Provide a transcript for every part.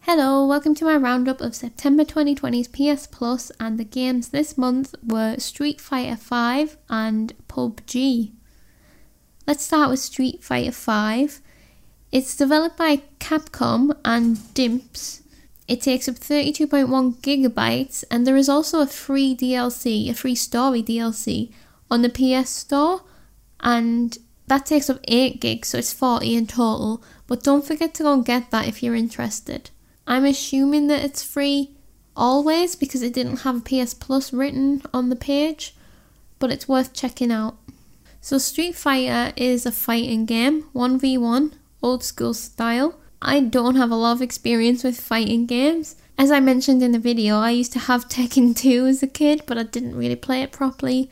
Hello, welcome to my roundup of September 2020's PS Plus, and the games this month were Street Fighter V and PUBG. Let's start with Street Fighter V. It's developed by Capcom and Dimps. It takes up 32.1 gigabytes, and there is also a free DLC, a free story DLC, on the PS Store, and that takes up 8 gigs, so it's 40 in total. But don't forget to go and get that if you're interested. I'm assuming that it's free always because it didn't have PS Plus written on the page, but it's worth checking out. So, Street Fighter is a fighting game, 1v1, old school style. I don't have a lot of experience with fighting games. As I mentioned in the video, I used to have Tekken 2 as a kid, but I didn't really play it properly.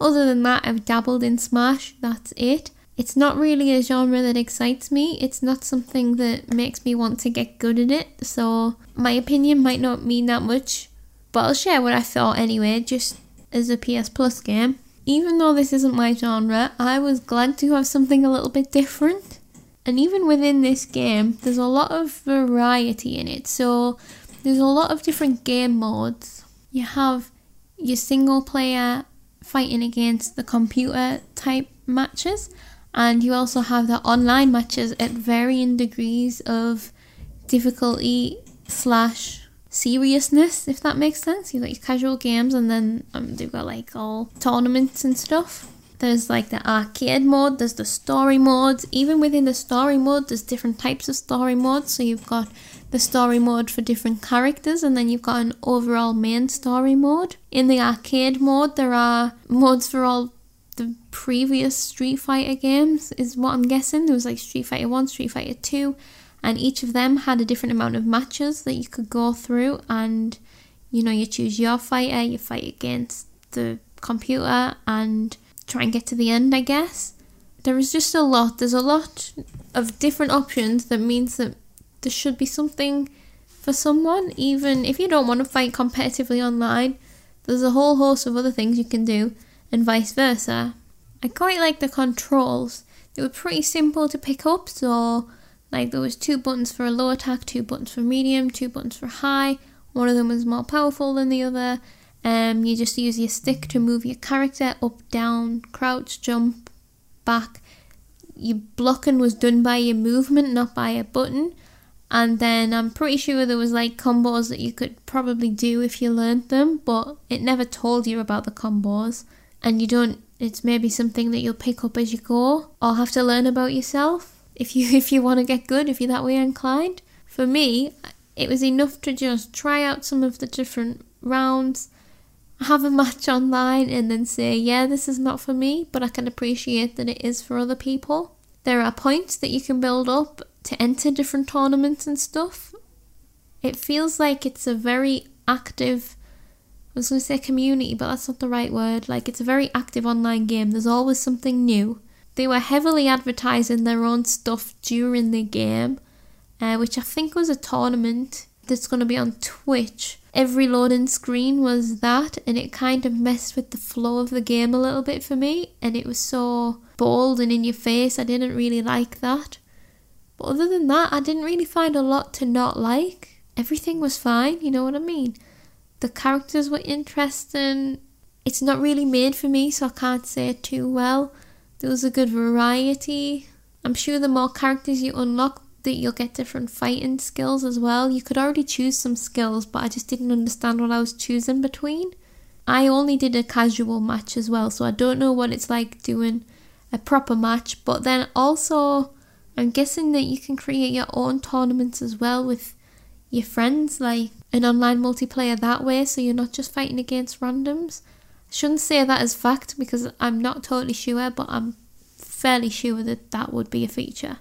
Other than that, I've dabbled in Smash, that's it. It's not really a genre that excites me. It's not something that makes me want to get good at it. So my opinion might not mean that much, but I'll share what I thought anyway, just as a PS Plus game. Even though this isn't my genre, I was glad to have something a little bit different. And even within this game, there's a lot of variety in it. So there's a lot of different game modes. You have your single player fighting against the computer type matches and you also have the online matches at varying degrees of difficulty slash seriousness, if that makes sense. you've got your casual games, and then um, they've got like all tournaments and stuff. There's like the arcade mode, there's the story modes. Even within the story mode, there's different types of story modes. So you've got the story mode for different characters, and then you've got an overall main story mode. In the arcade mode, there are modes for all the previous Street Fighter games, is what I'm guessing. There was like Street Fighter 1, Street Fighter 2, and each of them had a different amount of matches that you could go through. And you know, you choose your fighter, you fight against the computer, and try and get to the end, I guess. There is just a lot, there's a lot of different options that means that there should be something for someone, even if you don't want to fight competitively online. There's a whole host of other things you can do and vice versa. I quite like the controls. They were pretty simple to pick up, so like there was two buttons for a low attack, two buttons for medium, two buttons for high. One of them was more powerful than the other. Um, you just use your stick to move your character up, down, crouch, jump, back. Your blocking was done by your movement, not by a button. And then I'm pretty sure there was like combos that you could probably do if you learned them, but it never told you about the combos. And you don't it's maybe something that you'll pick up as you go or have to learn about yourself if you if you want to get good if you're that way inclined. For me it was enough to just try out some of the different rounds have a match online and then say yeah this is not for me but i can appreciate that it is for other people. There are points that you can build up to enter different tournaments and stuff it feels like it's a very active I was going to say community, but that's not the right word. Like, it's a very active online game. There's always something new. They were heavily advertising their own stuff during the game, uh, which I think was a tournament that's going to be on Twitch. Every loading screen was that, and it kind of messed with the flow of the game a little bit for me. And it was so bold and in your face. I didn't really like that. But other than that, I didn't really find a lot to not like. Everything was fine, you know what I mean? The characters were interesting. It's not really made for me, so I can't say it too well. There was a good variety. I'm sure the more characters you unlock, that you'll get different fighting skills as well. You could already choose some skills, but I just didn't understand what I was choosing between. I only did a casual match as well, so I don't know what it's like doing a proper match. But then also, I'm guessing that you can create your own tournaments as well with your friends, like an online multiplayer that way, so you're not just fighting against randoms. I shouldn't say that as fact because I'm not totally sure, but I'm fairly sure that that would be a feature.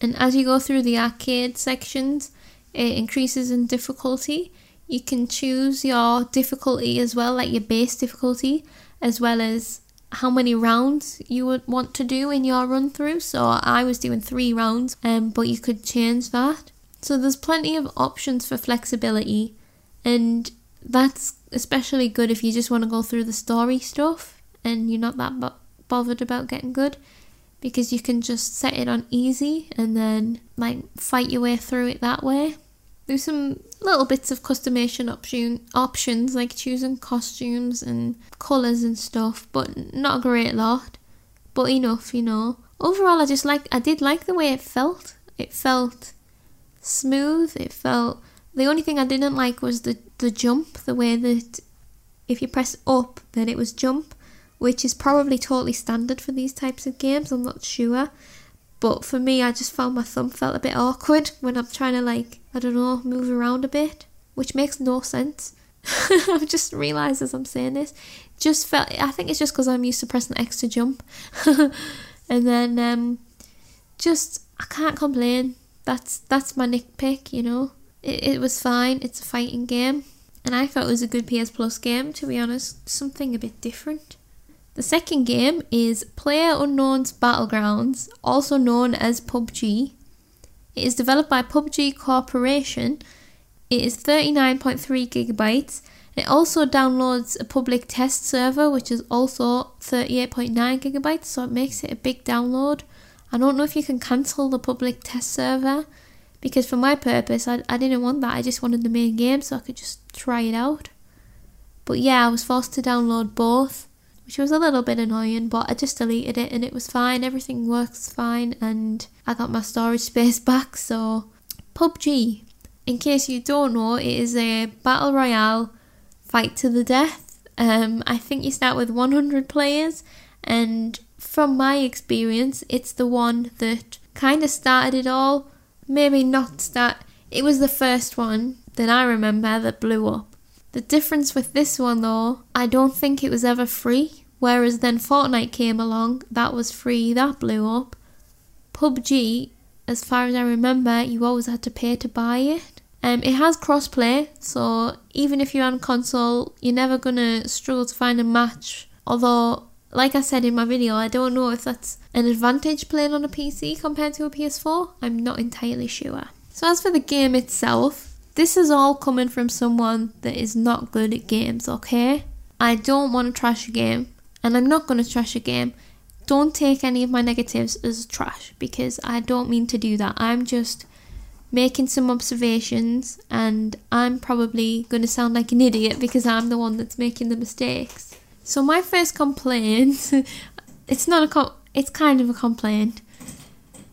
And as you go through the arcade sections, it increases in difficulty. You can choose your difficulty as well, like your base difficulty, as well as how many rounds you would want to do in your run through. So I was doing three rounds, um, but you could change that. So there's plenty of options for flexibility, and that's especially good if you just want to go through the story stuff and you're not that bo- bothered about getting good because you can just set it on easy and then like fight your way through it that way. There's some little bits of customization option options like choosing costumes and colours and stuff, but not a great lot. But enough, you know. Overall I just like I did like the way it felt. It felt smooth, it felt the only thing I didn't like was the, the jump, the way that if you press up then it was jump, which is probably totally standard for these types of games, I'm not sure. But for me I just found my thumb felt a bit awkward when I'm trying to like, I don't know, move around a bit. Which makes no sense. I've just realised as I'm saying this. Just felt I think it's just because I'm used to pressing X to jump. and then um just I can't complain. That's that's my nitpick, you know. It, it was fine. It's a fighting game, and I thought it was a good PS Plus game. To be honest, something a bit different. The second game is Player Unknown's Battlegrounds, also known as PUBG. It is developed by PUBG Corporation. It is 39.3 gigabytes. It also downloads a public test server, which is also 38.9 gigabytes, so it makes it a big download. I don't know if you can cancel the public test server because for my purpose, I, I didn't want that. I just wanted the main game so I could just try it out. But yeah, I was forced to download both, which was a little bit annoying, but I just deleted it and it was fine. Everything works fine, and I got my storage space back. So, PUBG, in case you don't know, it is a battle royale fight to the death. Um, I think you start with 100 players, and from my experience, it's the one that kind of started it all maybe not start. It was the first one that I remember that blew up. The difference with this one though, I don't think it was ever free. Whereas then Fortnite came along, that was free, that blew up. PUBG, as far as I remember, you always had to pay to buy it. Um, it has crossplay, so even if you're on console, you're never gonna struggle to find a match. Although like I said in my video, I don't know if that's an advantage playing on a PC compared to a PS4. I'm not entirely sure. So, as for the game itself, this is all coming from someone that is not good at games, okay? I don't want to trash a game, and I'm not going to trash a game. Don't take any of my negatives as trash because I don't mean to do that. I'm just making some observations, and I'm probably going to sound like an idiot because I'm the one that's making the mistakes. So my first complaint, it's not a com- it's kind of a complaint.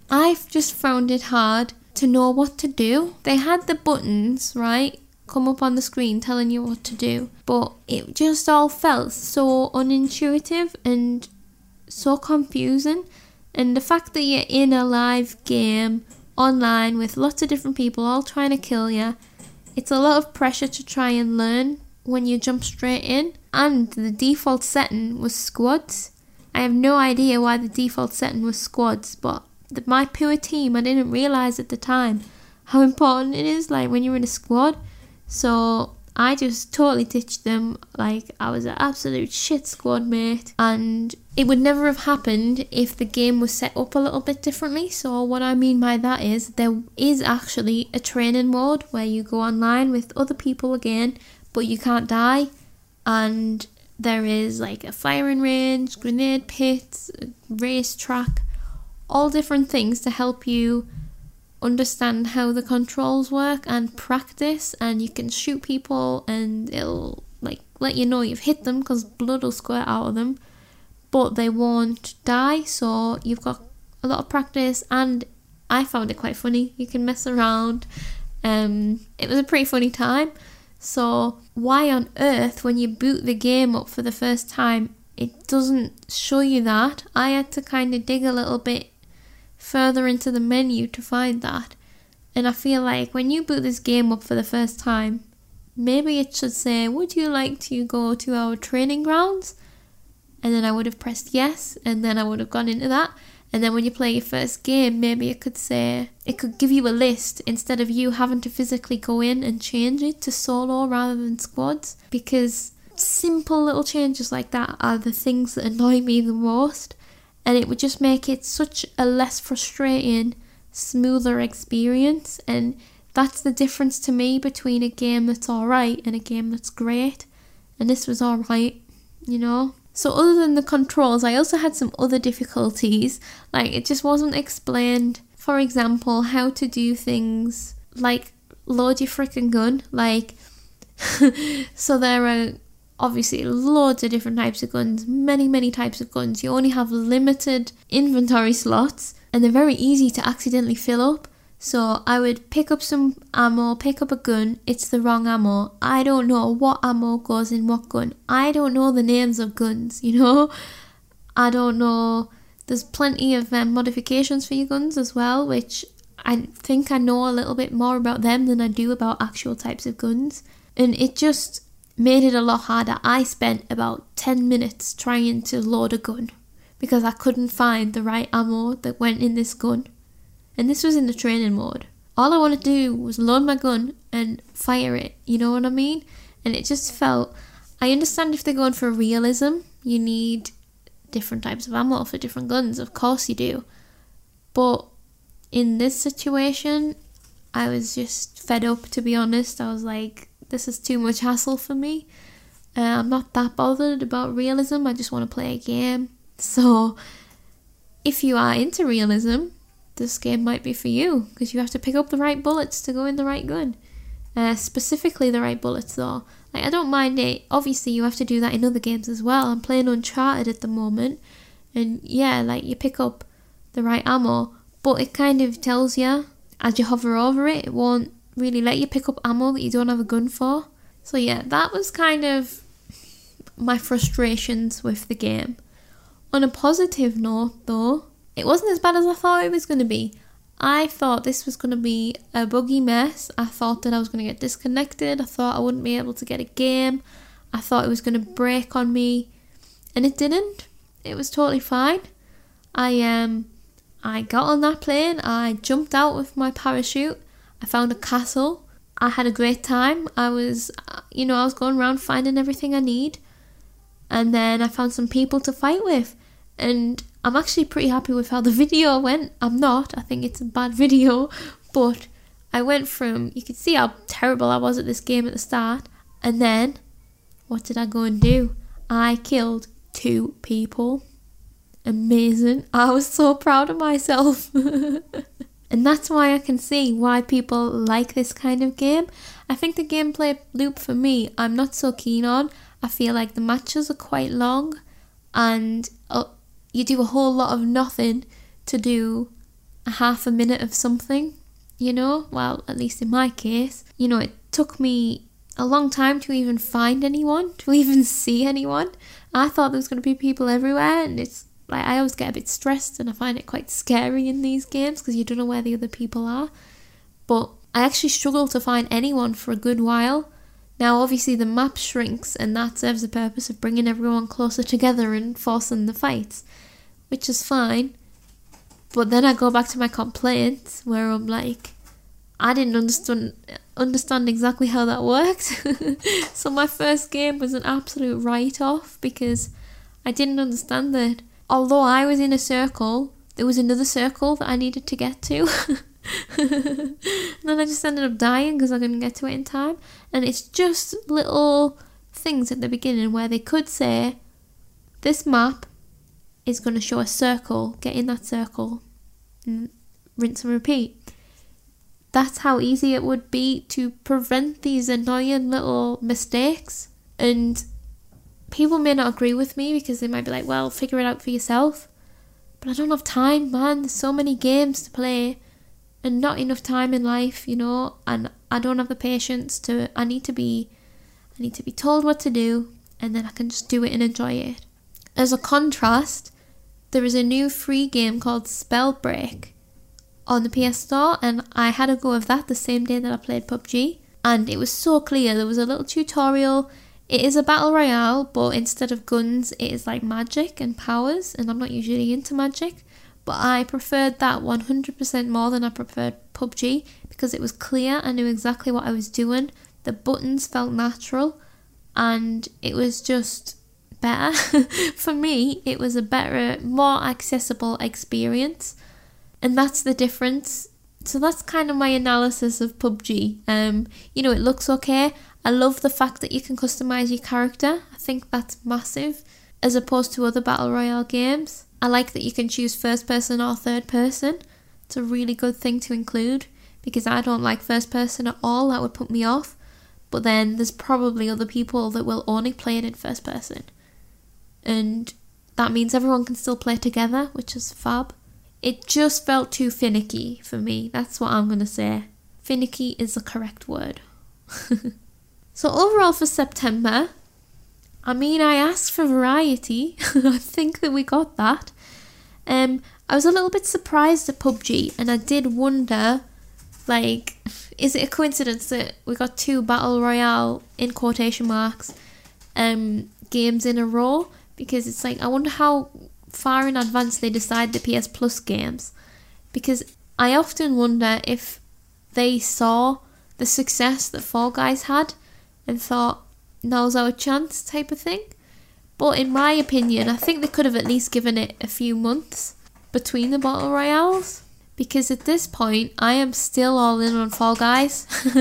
I've just found it hard to know what to do. They had the buttons, right? Come up on the screen telling you what to do, but it just all felt so unintuitive and so confusing. And the fact that you're in a live game online with lots of different people all trying to kill you, it's a lot of pressure to try and learn when you jump straight in, and the default setting was squads. I have no idea why the default setting was squads, but the, my pure team, I didn't realize at the time how important it is, like when you're in a squad. So I just totally ditched them. Like I was an absolute shit squad mate, and it would never have happened if the game was set up a little bit differently. So what I mean by that is there is actually a training mode where you go online with other people again but you can't die. And there is like a firing range, grenade pits, racetrack, all different things to help you understand how the controls work and practice. And you can shoot people, and it'll like let you know you've hit them because blood will squirt out of them, but they won't die. So you've got a lot of practice, and I found it quite funny. You can mess around. Um, it was a pretty funny time. So, why on earth, when you boot the game up for the first time, it doesn't show you that? I had to kind of dig a little bit further into the menu to find that. And I feel like when you boot this game up for the first time, maybe it should say, Would you like to go to our training grounds? And then I would have pressed yes, and then I would have gone into that. And then when you play your first game, maybe it could say, it could give you a list instead of you having to physically go in and change it to solo rather than squads. Because simple little changes like that are the things that annoy me the most. And it would just make it such a less frustrating, smoother experience. And that's the difference to me between a game that's alright and a game that's great. And this was alright, you know? So, other than the controls, I also had some other difficulties. Like, it just wasn't explained, for example, how to do things like load your freaking gun. Like, so there are obviously loads of different types of guns, many, many types of guns. You only have limited inventory slots, and they're very easy to accidentally fill up. So I would pick up some ammo, pick up a gun, it's the wrong ammo. I don't know what ammo goes in what gun. I don't know the names of guns, you know? I don't know. There's plenty of um, modifications for your guns as well, which I think I know a little bit more about them than I do about actual types of guns. And it just made it a lot harder. I spent about 10 minutes trying to load a gun because I couldn't find the right ammo that went in this gun and this was in the training mode. All I wanted to do was load my gun and fire it, you know what I mean? And it just felt. I understand if they're going for realism, you need different types of ammo for different guns, of course you do. But in this situation, I was just fed up to be honest. I was like, this is too much hassle for me. Uh, I'm not that bothered about realism, I just want to play a game. So, if you are into realism, this game might be for you because you have to pick up the right bullets to go in the right gun. Uh, specifically, the right bullets though. Like I don't mind it. Obviously, you have to do that in other games as well. I'm playing Uncharted at the moment, and yeah, like you pick up the right ammo, but it kind of tells you as you hover over it, it won't really let you pick up ammo that you don't have a gun for. So yeah, that was kind of my frustrations with the game. On a positive note, though, it wasn't as bad as I thought it was going to be. I thought this was going to be a buggy mess. I thought that I was going to get disconnected. I thought I wouldn't be able to get a game. I thought it was going to break on me, and it didn't. It was totally fine. I um I got on that plane. I jumped out with my parachute. I found a castle. I had a great time. I was you know, I was going around finding everything I need. And then I found some people to fight with. And I'm actually pretty happy with how the video went. I'm not, I think it's a bad video, but I went from, you could see how terrible I was at this game at the start, and then what did I go and do? I killed two people. Amazing. I was so proud of myself. and that's why I can see why people like this kind of game. I think the gameplay loop for me, I'm not so keen on. I feel like the matches are quite long and uh, you do a whole lot of nothing to do a half a minute of something, you know? Well, at least in my case, you know, it took me a long time to even find anyone, to even see anyone. I thought there was going to be people everywhere, and it's like I always get a bit stressed and I find it quite scary in these games because you don't know where the other people are. But I actually struggle to find anyone for a good while. Now, obviously, the map shrinks, and that serves the purpose of bringing everyone closer together and forcing the fights which is fine. But then I go back to my complaints where I'm like, I didn't understand understand exactly how that worked. so my first game was an absolute write off because I didn't understand that. Although I was in a circle, there was another circle that I needed to get to. and then I just ended up dying because I couldn't get to it in time. And it's just little things at the beginning where they could say, This map is going to show a circle, get in that circle, and rinse and repeat. That's how easy it would be to prevent these annoying little mistakes. And people may not agree with me because they might be like, well, figure it out for yourself. But I don't have time, man. There's so many games to play and not enough time in life, you know, and I don't have the patience to I need to be I need to be told what to do and then I can just do it and enjoy it. As a contrast, there is a new free game called Spellbreak on the PS Store, and I had a go of that the same day that I played PUBG, and it was so clear. There was a little tutorial. It is a battle royale, but instead of guns, it is like magic and powers, and I'm not usually into magic, but I preferred that 100% more than I preferred PUBG because it was clear. I knew exactly what I was doing. The buttons felt natural, and it was just better. For me, it was a better, more accessible experience. And that's the difference. So that's kind of my analysis of PUBG. Um, you know, it looks okay. I love the fact that you can customize your character. I think that's massive. as opposed to other battle royale games. I like that you can choose first person or third person. It's a really good thing to include because I don't like first person at all. That would put me off. But then there's probably other people that will only play it in first person. And that means everyone can still play together, which is fab. It just felt too finicky for me. That's what I'm going to say. Finicky is the correct word. so, overall for September, I mean, I asked for variety. I think that we got that. Um, I was a little bit surprised at PUBG, and I did wonder, like, is it a coincidence that we got two battle royale in quotation marks um games in a row? Because it's like I wonder how far in advance they decide the PS Plus games, because I often wonder if they saw the success that Fall Guys had and thought, now's our chance type of thing. But in my opinion, I think they could have at least given it a few months between the battle royales because at this point I am still all in on Fall Guys.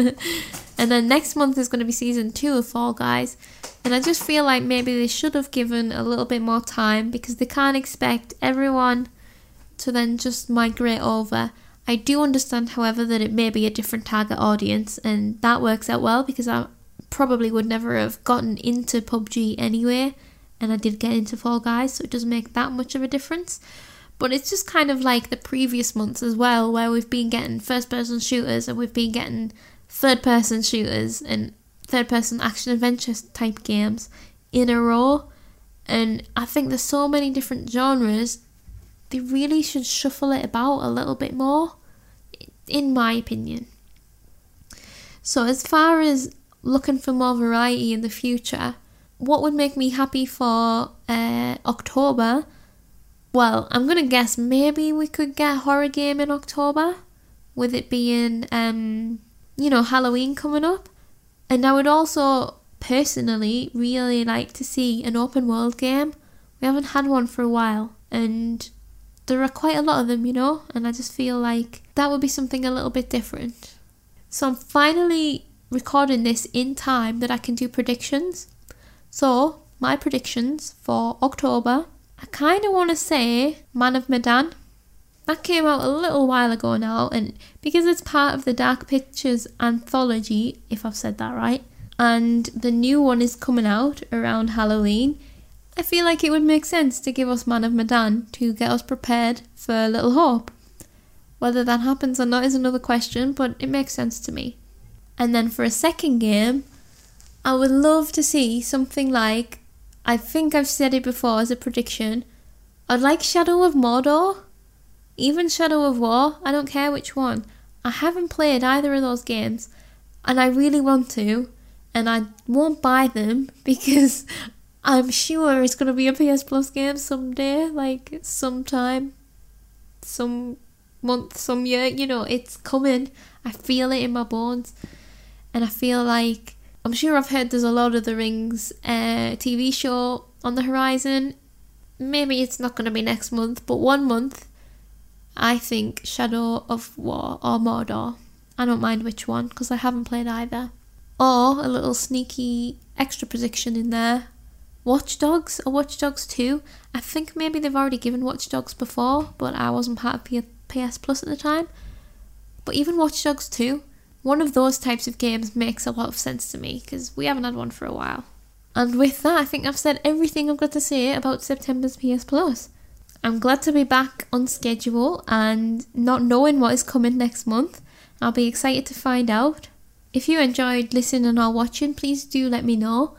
and then next month is going to be season 2 of Fall Guys. And I just feel like maybe they should have given a little bit more time because they can't expect everyone to then just migrate over. I do understand, however, that it may be a different target audience, and that works out well because I probably would never have gotten into PUBG anyway, and I did get into Fall Guys, so it doesn't make that much of a difference. But it's just kind of like the previous months as well, where we've been getting first person shooters and we've been getting third person shooters and third person action adventure type games in a row. And I think there's so many different genres, they really should shuffle it about a little bit more, in my opinion. So, as far as looking for more variety in the future, what would make me happy for uh, October? Well, I'm gonna guess maybe we could get a horror game in October, with it being um, you know Halloween coming up, and I would also personally really like to see an open world game. We haven't had one for a while, and there are quite a lot of them, you know, and I just feel like that would be something a little bit different. So I'm finally recording this in time that I can do predictions. So, my predictions for October, I kind of want to say Man of Medan. That came out a little while ago now, and because it's part of the Dark Pictures anthology, if I've said that right, and the new one is coming out around Halloween, I feel like it would make sense to give us Man of Medan to get us prepared for Little Hope. Whether that happens or not is another question, but it makes sense to me. And then for a second game, I would love to see something like I think I've said it before as a prediction. I'd like Shadow of Mordor, even Shadow of War, I don't care which one. I haven't played either of those games and I really want to, and I won't buy them because I'm sure it's going to be a PS Plus game someday, like sometime, some month, some year, you know, it's coming. I feel it in my bones and I feel like I'm sure I've heard there's a Lord of the Rings uh, TV show on the horizon. Maybe it's not going to be next month, but one month, I think Shadow of War or Mordor. I don't mind which one because I haven't played either. Or a little sneaky extra prediction in there. Watch Dogs or Watch Dogs 2. I think maybe they've already given Watch Dogs before, but I wasn't part of PS Plus at the time. But even Watch Dogs 2, one of those types of games makes a lot of sense to me because we haven't had one for a while. And with that, I think I've said everything I've got to say about September's PS Plus. I'm glad to be back on schedule and not knowing what is coming next month. I'll be excited to find out. If you enjoyed listening or watching, please do let me know.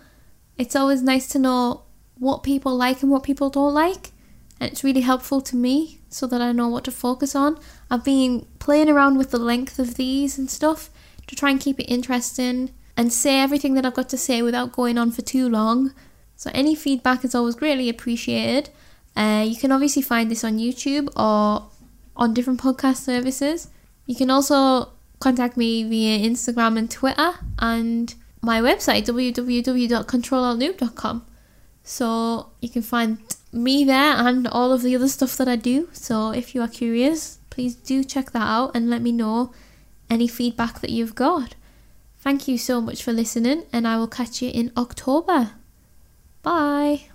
It's always nice to know what people like and what people don't like, and it's really helpful to me so that I know what to focus on. I've been playing around with the length of these and stuff to try and keep it interesting and say everything that I've got to say without going on for too long. So, any feedback is always greatly appreciated. Uh, you can obviously find this on YouTube or on different podcast services. You can also contact me via Instagram and Twitter and my website www.controlaltnoob.com. So you can find me there and all of the other stuff that I do. So if you are curious, please do check that out and let me know any feedback that you've got. Thank you so much for listening, and I will catch you in October. Bye.